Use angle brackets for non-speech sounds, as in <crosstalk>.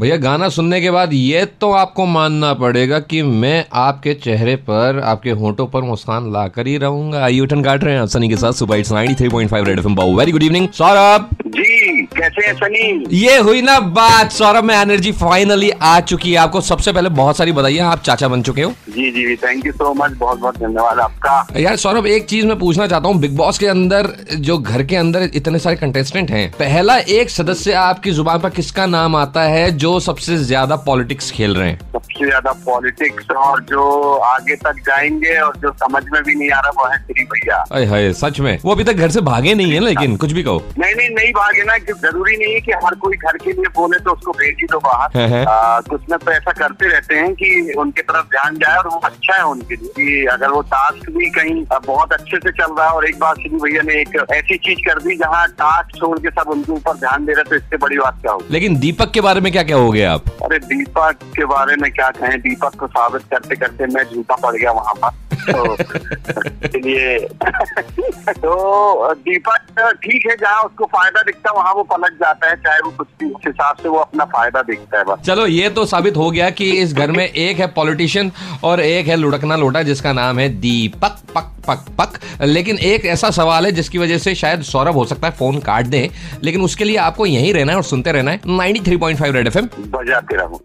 भैया, गाना सुनने के बाद ये तो आपको मानना पड़ेगा कि मैं आपके चेहरे पर, आपके होटो पर मुस्कान ला कर ही रहूँगा। आई उठन काट रहे हैं सनी के साथ सुबह it's 93.5 Red FM very good evening Saurabh! Ji कैसे हैं सनी? ये हुई ना बात सौरभ में एनर्जी फाइनली आ चुकी है। आपको सबसे पहले बहुत सारी बधाई आप चाचा बन चुके हो। जी जी थैंक यू सो मच बहुत बहुत धन्यवाद आपका। यार सौरभ एक चीज़ मैं पूछना चाहता हूँ बिग बॉस के अंदर जो घर के अंदर इतने सारे कंटेस्टेंट हैं पहला एक सदस्य आपकी ज़ुबान पर किसका नाम आता है जो सबसे ज़्यादा पॉलिटिक्स खेल रहे हैं? सबसे ज़्यादा पॉलिटिक्स और जो आगे तक जाएँगे और जो समझ में भी नहीं आ रहा वो है श्री भैया। हाय सच में? वो अभी तक घर से भागे नहीं है लेकिन कुछ भी कहो। नहीं नहीं नहीं भागे ना ज़रूरी नहीं है कि हर कोई घर के लिए बोले तो उसको भेज ही दो बाहर। है, है। कुछ ना तो ऐसा करते रहते हैं कि उनके तरफ़ ध्यान जाए और वो अच्छा है उनके लिए। कि अगर वो टास्क भी कहीं बहुत अच्छे से चल रहा है और एक बार श्री भैया ने एक ऐसी चीज़ कर दी जहाँ टास्क छोड़ के सब उनके ऊपर ध्यान दे रहे तो इससे बड़ी बात क्या होगी? लेकिन दीपक के बारे में क्या क्या हो गया आप? अरे दीपक के बारे में क्या कहें? दीपक को साबित करते करते मैं झूठा पड़ गया वहाँ पर। <laughs> तो तो दीपक ठीक है जहाँ उसको फ़ायदा दिखता है वहाँ वो पलट जाता है चाहे वो कुछ भी उस हिसाब से वो अपना फ़ायदा दिखता है बस। चलो ये तो साबित हो गया कि इस घर में एक है पॉलिटिशियन और एक है लुढ़कना लोटा जिसका नाम है दीपक पक पक पक। लेकिन एक ऐसा सवाल है जिसकी वजह से शायद सौरभ हो सकता है फ़ोन काट दे लेकिन उसके लिए आपको यहीं रहना है और सुनते रहना है 93.5 रेड एफएम बजाते रहो।